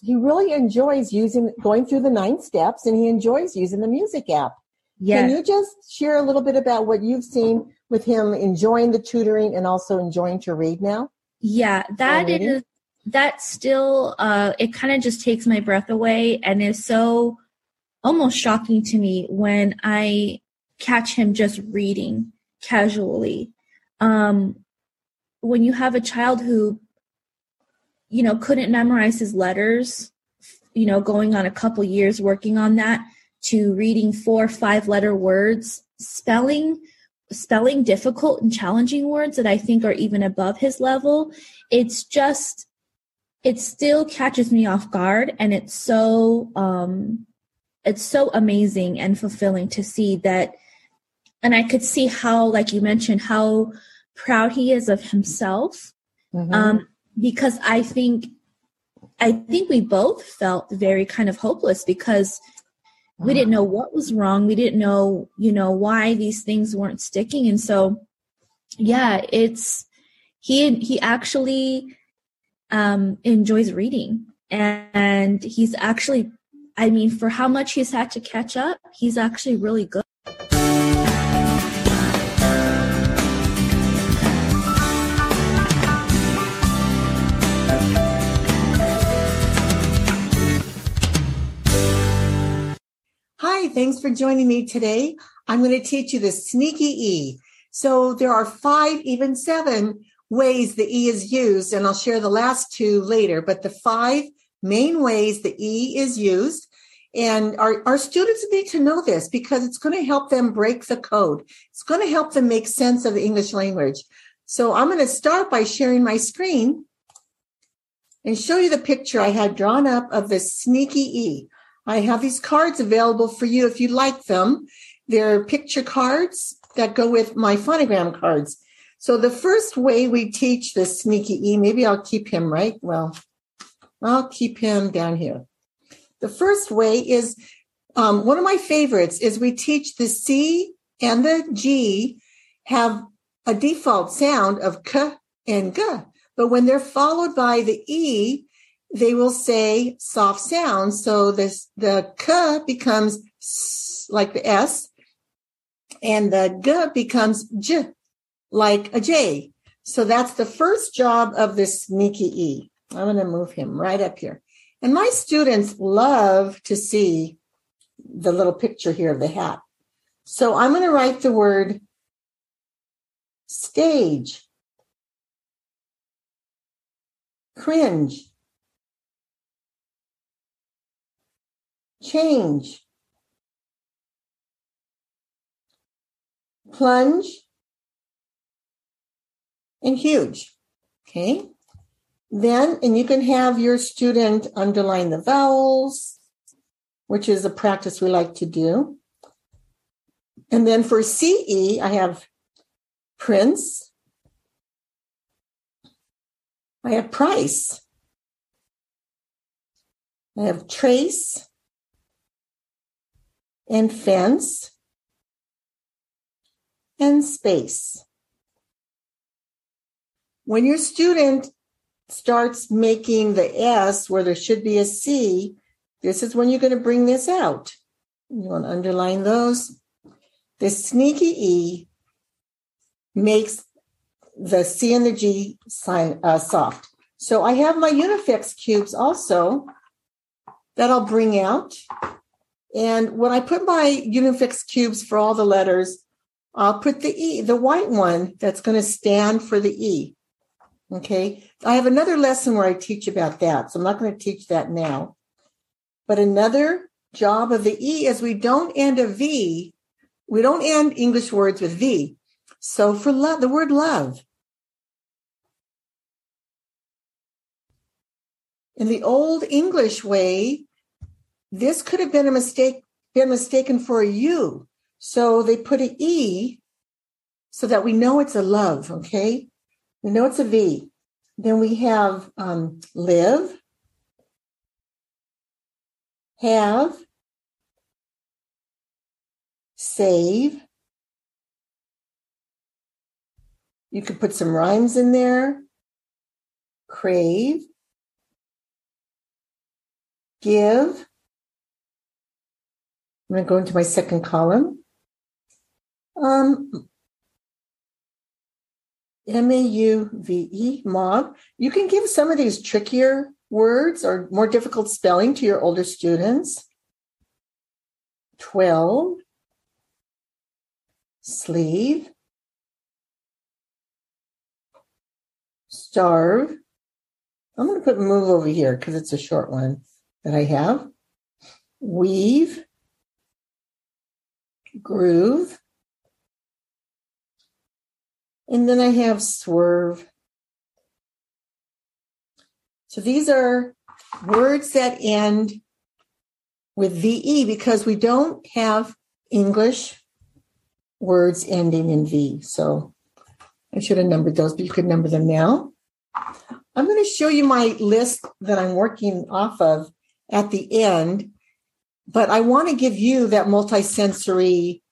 he really enjoys using going through the nine steps and he enjoys using the music app. Yes. Can you just share a little bit about what you've seen with him enjoying the tutoring and also enjoying to read now? Yeah, that is that still uh it kind of just takes my breath away and is so almost shocking to me when I catch him just reading casually. Um when you have a child who you know couldn't memorize his letters, you know, going on a couple years working on that to reading four five letter words, spelling spelling difficult and challenging words that I think are even above his level. It's just it still catches me off guard and it's so um it's so amazing and fulfilling to see that and I could see how like you mentioned how proud he is of himself Mhm. um because I think I think we both felt very kind of hopeless because we didn't know what was wrong. We didn't know you know why these things weren't sticking. And so yeah it's he he actually um enjoys reading. And he's actually i mean for how much he's had to catch up he's actually really good Hi, thanks for joining me today. I'm going to teach you the sneaky E. So there are five, even seven ways the E is used, and I'll share the last two later, but the five main ways the E is used. And our, our students need to know this because it's going to help them break the code. It's going to help them make sense of the English language. So I'm going to start by sharing my screen and show you the picture I had drawn up of the sneaky E. I have these cards available for you if you'd like them. They're picture cards that go with my phonogram cards. So the first way we teach the sneaky E, maybe I'll keep him right. Well, I'll keep him down here. The first way is um, one of my favorites is we teach the C and the G have a default sound of k and g, but when they're followed by the E, they will say soft sounds. So this the k becomes like the s, and the g becomes j, like a j. So that's the first job of this sneaky e. I'm going to move him right up here. And my students love to see the little picture here of the hat. So I'm going to write the word stage, cringe, change, plunge, and huge. Okay. Then, and you can have your student underline the vowels, which is a practice we like to do. And then for CE, I have Prince. I have Price. I have Trace and Fence and Space. When your student starts making the S where there should be a C, this is when you're going to bring this out. You want to underline those. The sneaky E makes the C and the G sign uh, soft. So I have my Unifix cubes also that I'll bring out. And when I put my Unifix cubes for all the letters, I'll put the E, the white one that's going to stand for the E. Okay. I have another lesson where I teach about that. So I'm not going to teach that now. But another job of the E is we don't end a V. We don't end English words with V. So for love, the word love. In the old English way, this could have been a mistake, been mistaken for a U. So they put an E so that we know it's a love. Okay. We know it's a V. Then we have um, live, have, save. You could put some rhymes in there. Crave, give. I'm going to go into my second column. Um, M-A-U-V-E, mauve. You can give some of these trickier words or more difficult spelling to your older students. 12, sleeve, starve. I'm going to put move over here because it's a short one that I have. Weave, groove, and then I have swerve. So these are words that end with VE because we don't have English words ending in V. So I should have numbered those, but you could number them now. I'm going to show you my list that I'm working off of at the end, but I want to give you that multisensory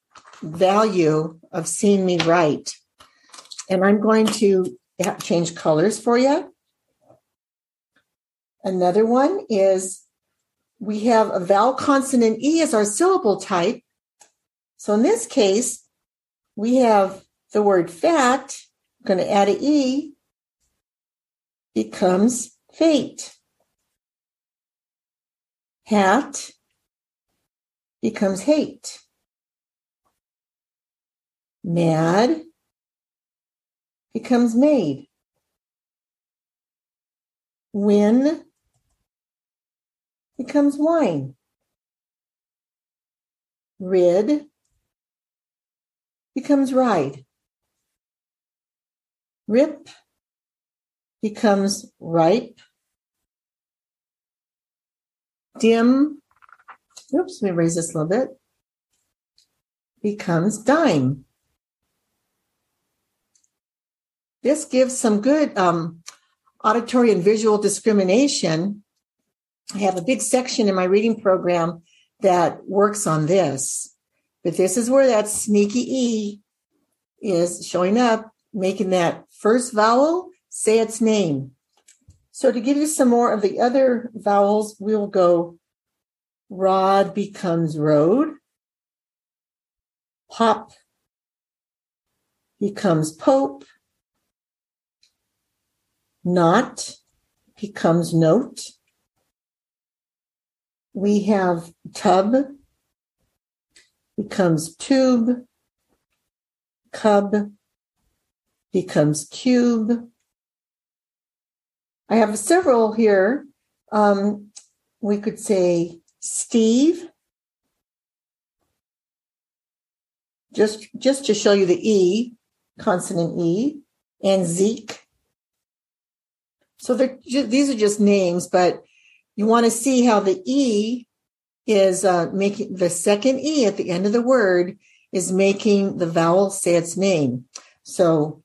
value of seeing me write. And I'm going to change colors for you. Another one is we have a vowel consonant E as our syllable type. So in this case, we have the word fat, I'm going to add an E, becomes fate. Hat becomes hate. Mad becomes made. Win becomes wine. Rid becomes ride. Rip becomes ripe. Dim, oops, let me raise this a little bit, becomes dime. This gives some good um, auditory and visual discrimination. I have a big section in my reading program that works on this. But this is where that sneaky E is showing up, making that first vowel say its name. So to give you some more of the other vowels, we'll go rod becomes road. Pop becomes pope. Not becomes note. We have tub becomes tube. Cub becomes cube. I have several here. Um, we could say Steve. Just, just to show you the E, consonant E, and Zeke. So these are just names, but you want to see how the E is uh, making the second E at the end of the word is making the vowel say its name. So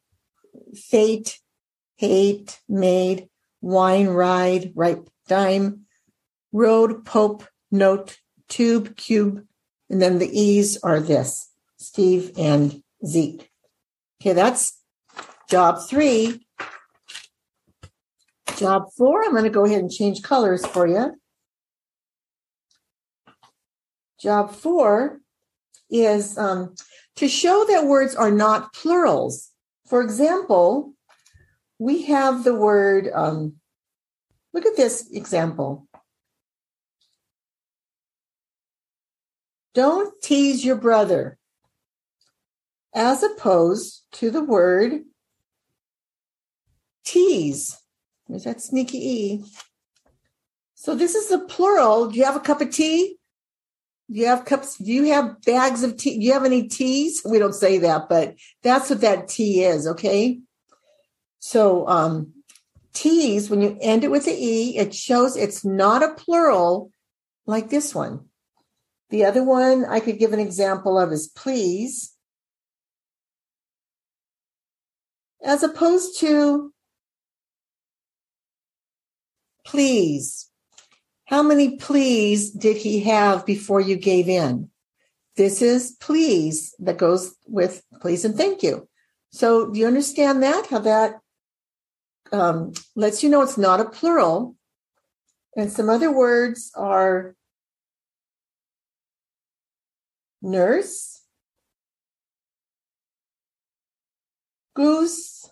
fate, hate, made, wine, ride, ripe, dime, road, pope, note, tube, cube, and then the E's are this Steve and Zeke. Okay, that's job three. Job four, I'm going to go ahead and change colors for you. Job four is um, to show that words are not plurals. For example, we have the word, um, look at this example. Don't tease your brother, as opposed to the word tease. There's that sneaky E. So this is the plural. Do you have a cup of tea? Do you have cups? Do you have bags of tea? Do you have any teas? We don't say that, but that's what that tea is. Okay. So, um, teas, when you end it with the E, it shows it's not a plural like this one. The other one I could give an example of is please, as opposed to please. How many please did he have before you gave in? This is please that goes with please and thank you. So do you understand that? How that um, lets you know it's not a plural. And some other words are nurse, goose,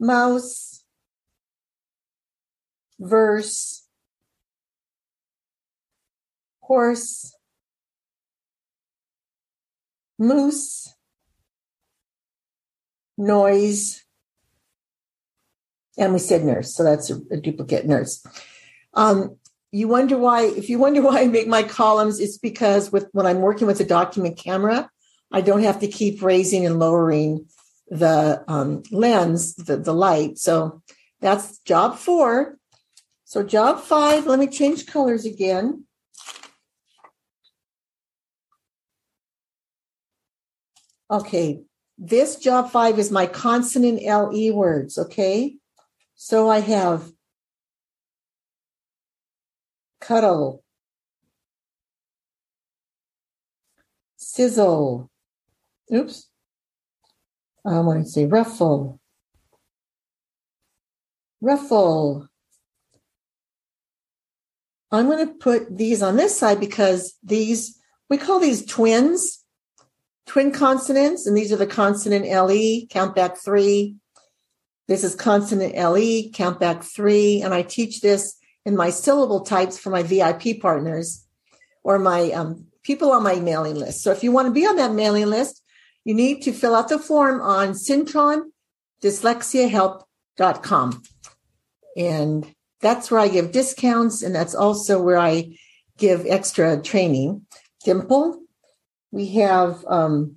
mouse, verse, horse, moose, noise, and we said nurse, so that's a, a duplicate nurse. Um, you wonder why, if you wonder why I make my columns, it's because with when I'm working with a document camera, I don't have to keep raising and lowering the um, lens, the, the light. So that's job four. So job five, let me change colors again. Okay, this job five is my consonant LE words, okay? So I have cuddle, sizzle, oops, I want to say ruffle, ruffle. I'm going to put these on this side because these, we call these twins, twin consonants, and these are the consonant LE, count back three. This is consonant LE, count back three. And I teach this in my syllable types for my VIP partners or my um, people on my mailing list. So if you want to be on that mailing list, you need to fill out the form on Cintron And that's where I give discounts, and that's also where I give extra training. Dimple, we have, um,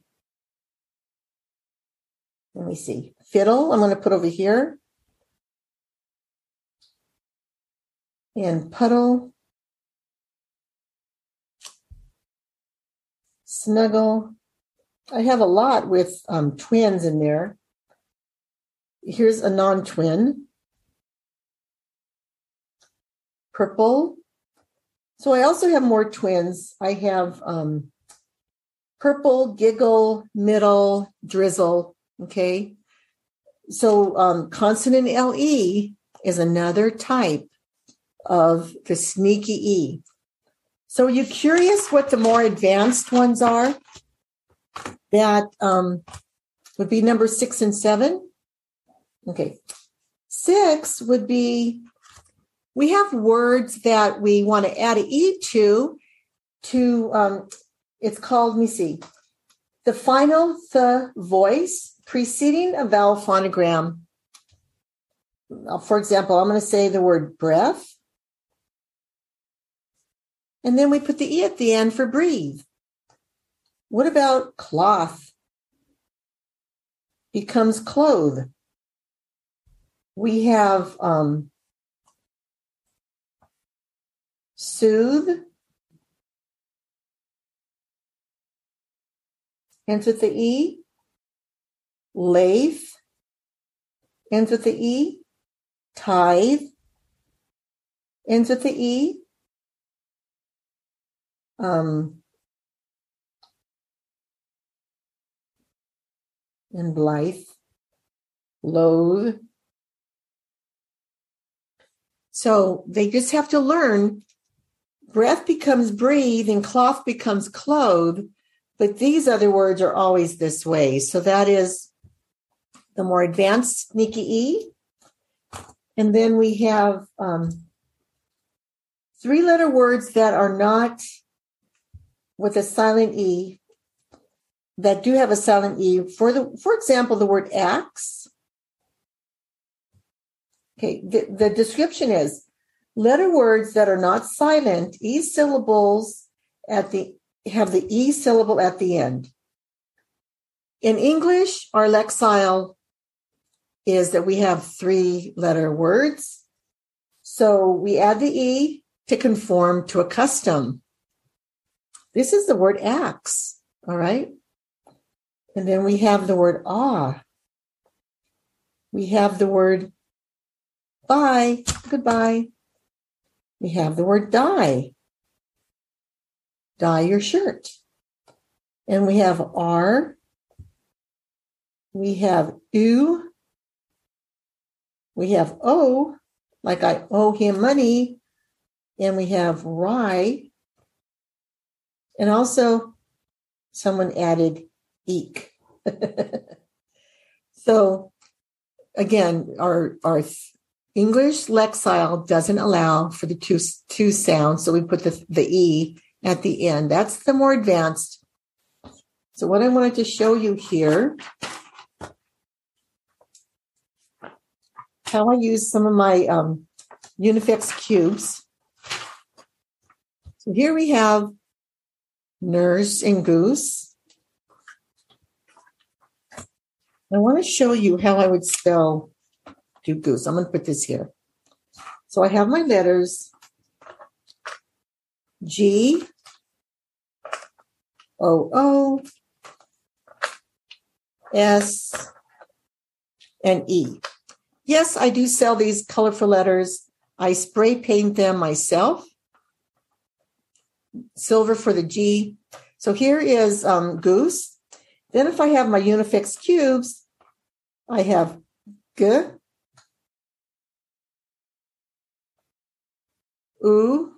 let me see, fiddle, I'm going to put over here. And puddle, snuggle, I have a lot with um, twins in there. Here's a non twin. Purple. So I also have more twins. I have um, purple, giggle, middle, drizzle. Okay. So um, consonant LE is another type of the sneaky E. So are you curious what the more advanced ones are? that um, would be number six and seven. Okay. Six would be we have words that we want to add an E to, to um, it's called, let me see, the final the voice preceding a vowel phonogram. For example, I'm going to say the word breath. And then we put the E at the end for breathe. What about cloth? Becomes clothe. We have um, soothe. Ends with the E. Lathe. Ends with the E. Tithe. Ends with the E. Um, and blithe, loathe. So they just have to learn breath becomes breathe and cloth becomes clothe, but these other words are always this way. So that is the more advanced sneaky E. And then we have um, three letter words that are not with a silent E that do have a silent E. For the, for example, the word axe. Okay, the, the description is letter words that are not silent, E syllables at the have the E syllable at the end. In English, our lexile is that we have three letter words. So we add the E to conform to a custom. This is the word acts, All right. And then we have the word ah. We have the word bye, goodbye. We have the word dye. Dye your shirt. And we have R. We have U. We have O, like I owe him money. And we have rye. And also, someone added eek. so, again, our, our English lexile doesn't allow for the two, two sounds. So we put the, the E at the end. That's the more advanced. So what I wanted to show you here, how I use some of my um, Unifix cubes. So here we have nurse and goose. I want to show you how I would spell do goose. I'm going to put this here. So I have my letters G O O S and E. Yes, I do sell these colorful letters. I spray paint them myself. Silver for the G. So here is um, goose. Then if I have my Unifix cubes, I have G, oo,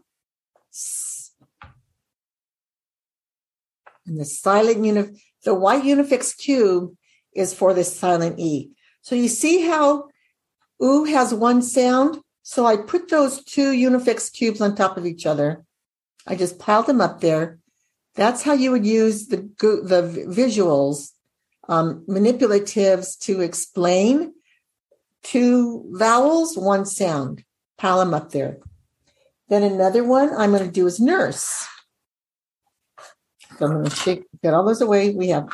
and the silent unif the white unifix cube is for the silent e. So you see how oo has one sound? So I put those two unifix cubes on top of each other. I just piled them up there. That's how you would use the the visuals, um, manipulatives to explain two vowels, one sound. Pile them up there. Then another one I'm going to do is nurse. So I'm going to shake, get all those away. We have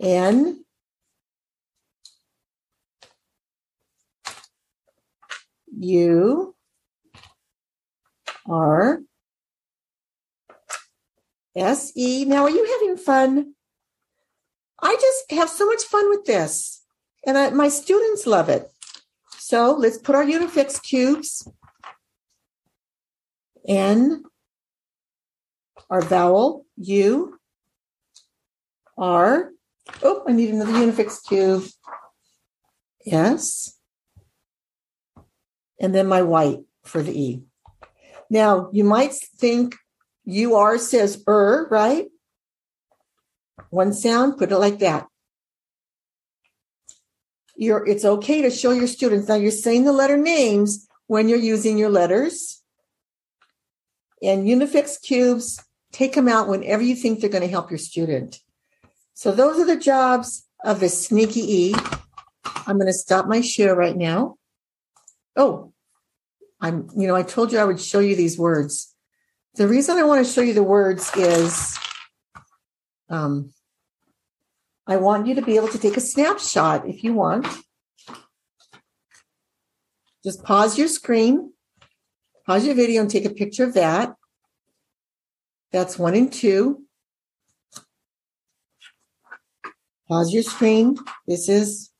N, U, R, S, E. Now, are you having fun? I just have so much fun with this, and I, my students love it. So let's put our Unifix cubes N, our vowel U, R. Oh, I need another Unifix cube. Yes. And then my white for the E. Now, you might think UR says er, right? One sound, put it like that. You're, it's okay to show your students. Now you're saying the letter names when you're using your letters and Unifix cubes, take them out whenever you think they're going to help your student. So those are the jobs of the sneaky E. I'm going to stop my share right now. Oh, I'm, you know, I told you I would show you these words. The reason I want to show you the words is um, I want you to be able to take a snapshot if you want. Just pause your screen Pause your video and take a picture of that. That's one and two. Pause your screen. This is,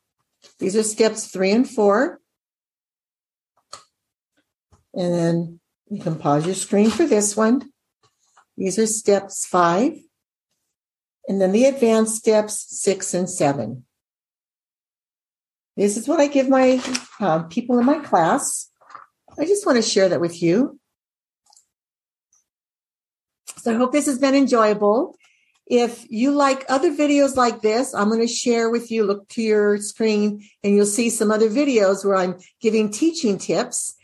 these are steps three and four. And then you can pause your screen for this one. These are steps five. And then the advanced steps six and seven. This is what I give my uh, people in my class. I just want to share that with you. So I hope this has been enjoyable. If you like other videos like this, I'm going to share with you. Look to your screen and you'll see some other videos where I'm giving teaching tips.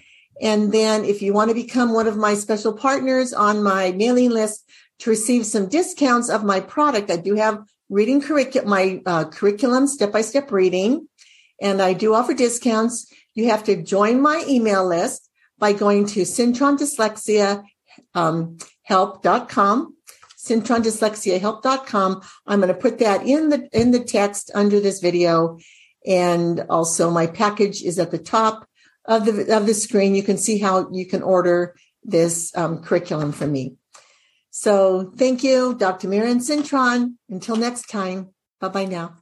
And then if you want to become one of my special partners on my mailing list to receive some discounts of my product, I do have reading curriculum, my uh, curriculum, step-by-step reading, and I do offer discounts. You have to join my email list by going to cintrondyslexia um, help.com cintrondyslexia i'm going to put that in the in the text under this video. And also my package is at the top of the of the screen you can see how you can order this um, curriculum from me. So thank you dr Marianne Cintron. Until next time bye bye now.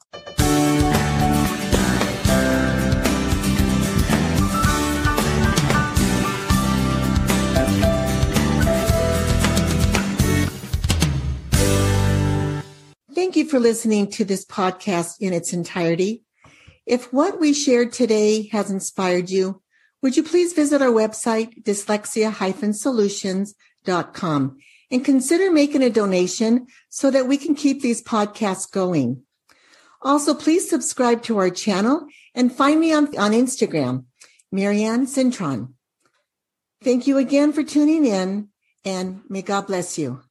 Thank you for listening to this podcast in its entirety. If what we shared today has inspired you, would you please visit our website, dyslexia-solutions.com and consider making a donation so that we can keep these podcasts going. Also, please subscribe to our channel and find me on, on Instagram, Marianne Cintron. Thank you again for tuning in and may God bless you.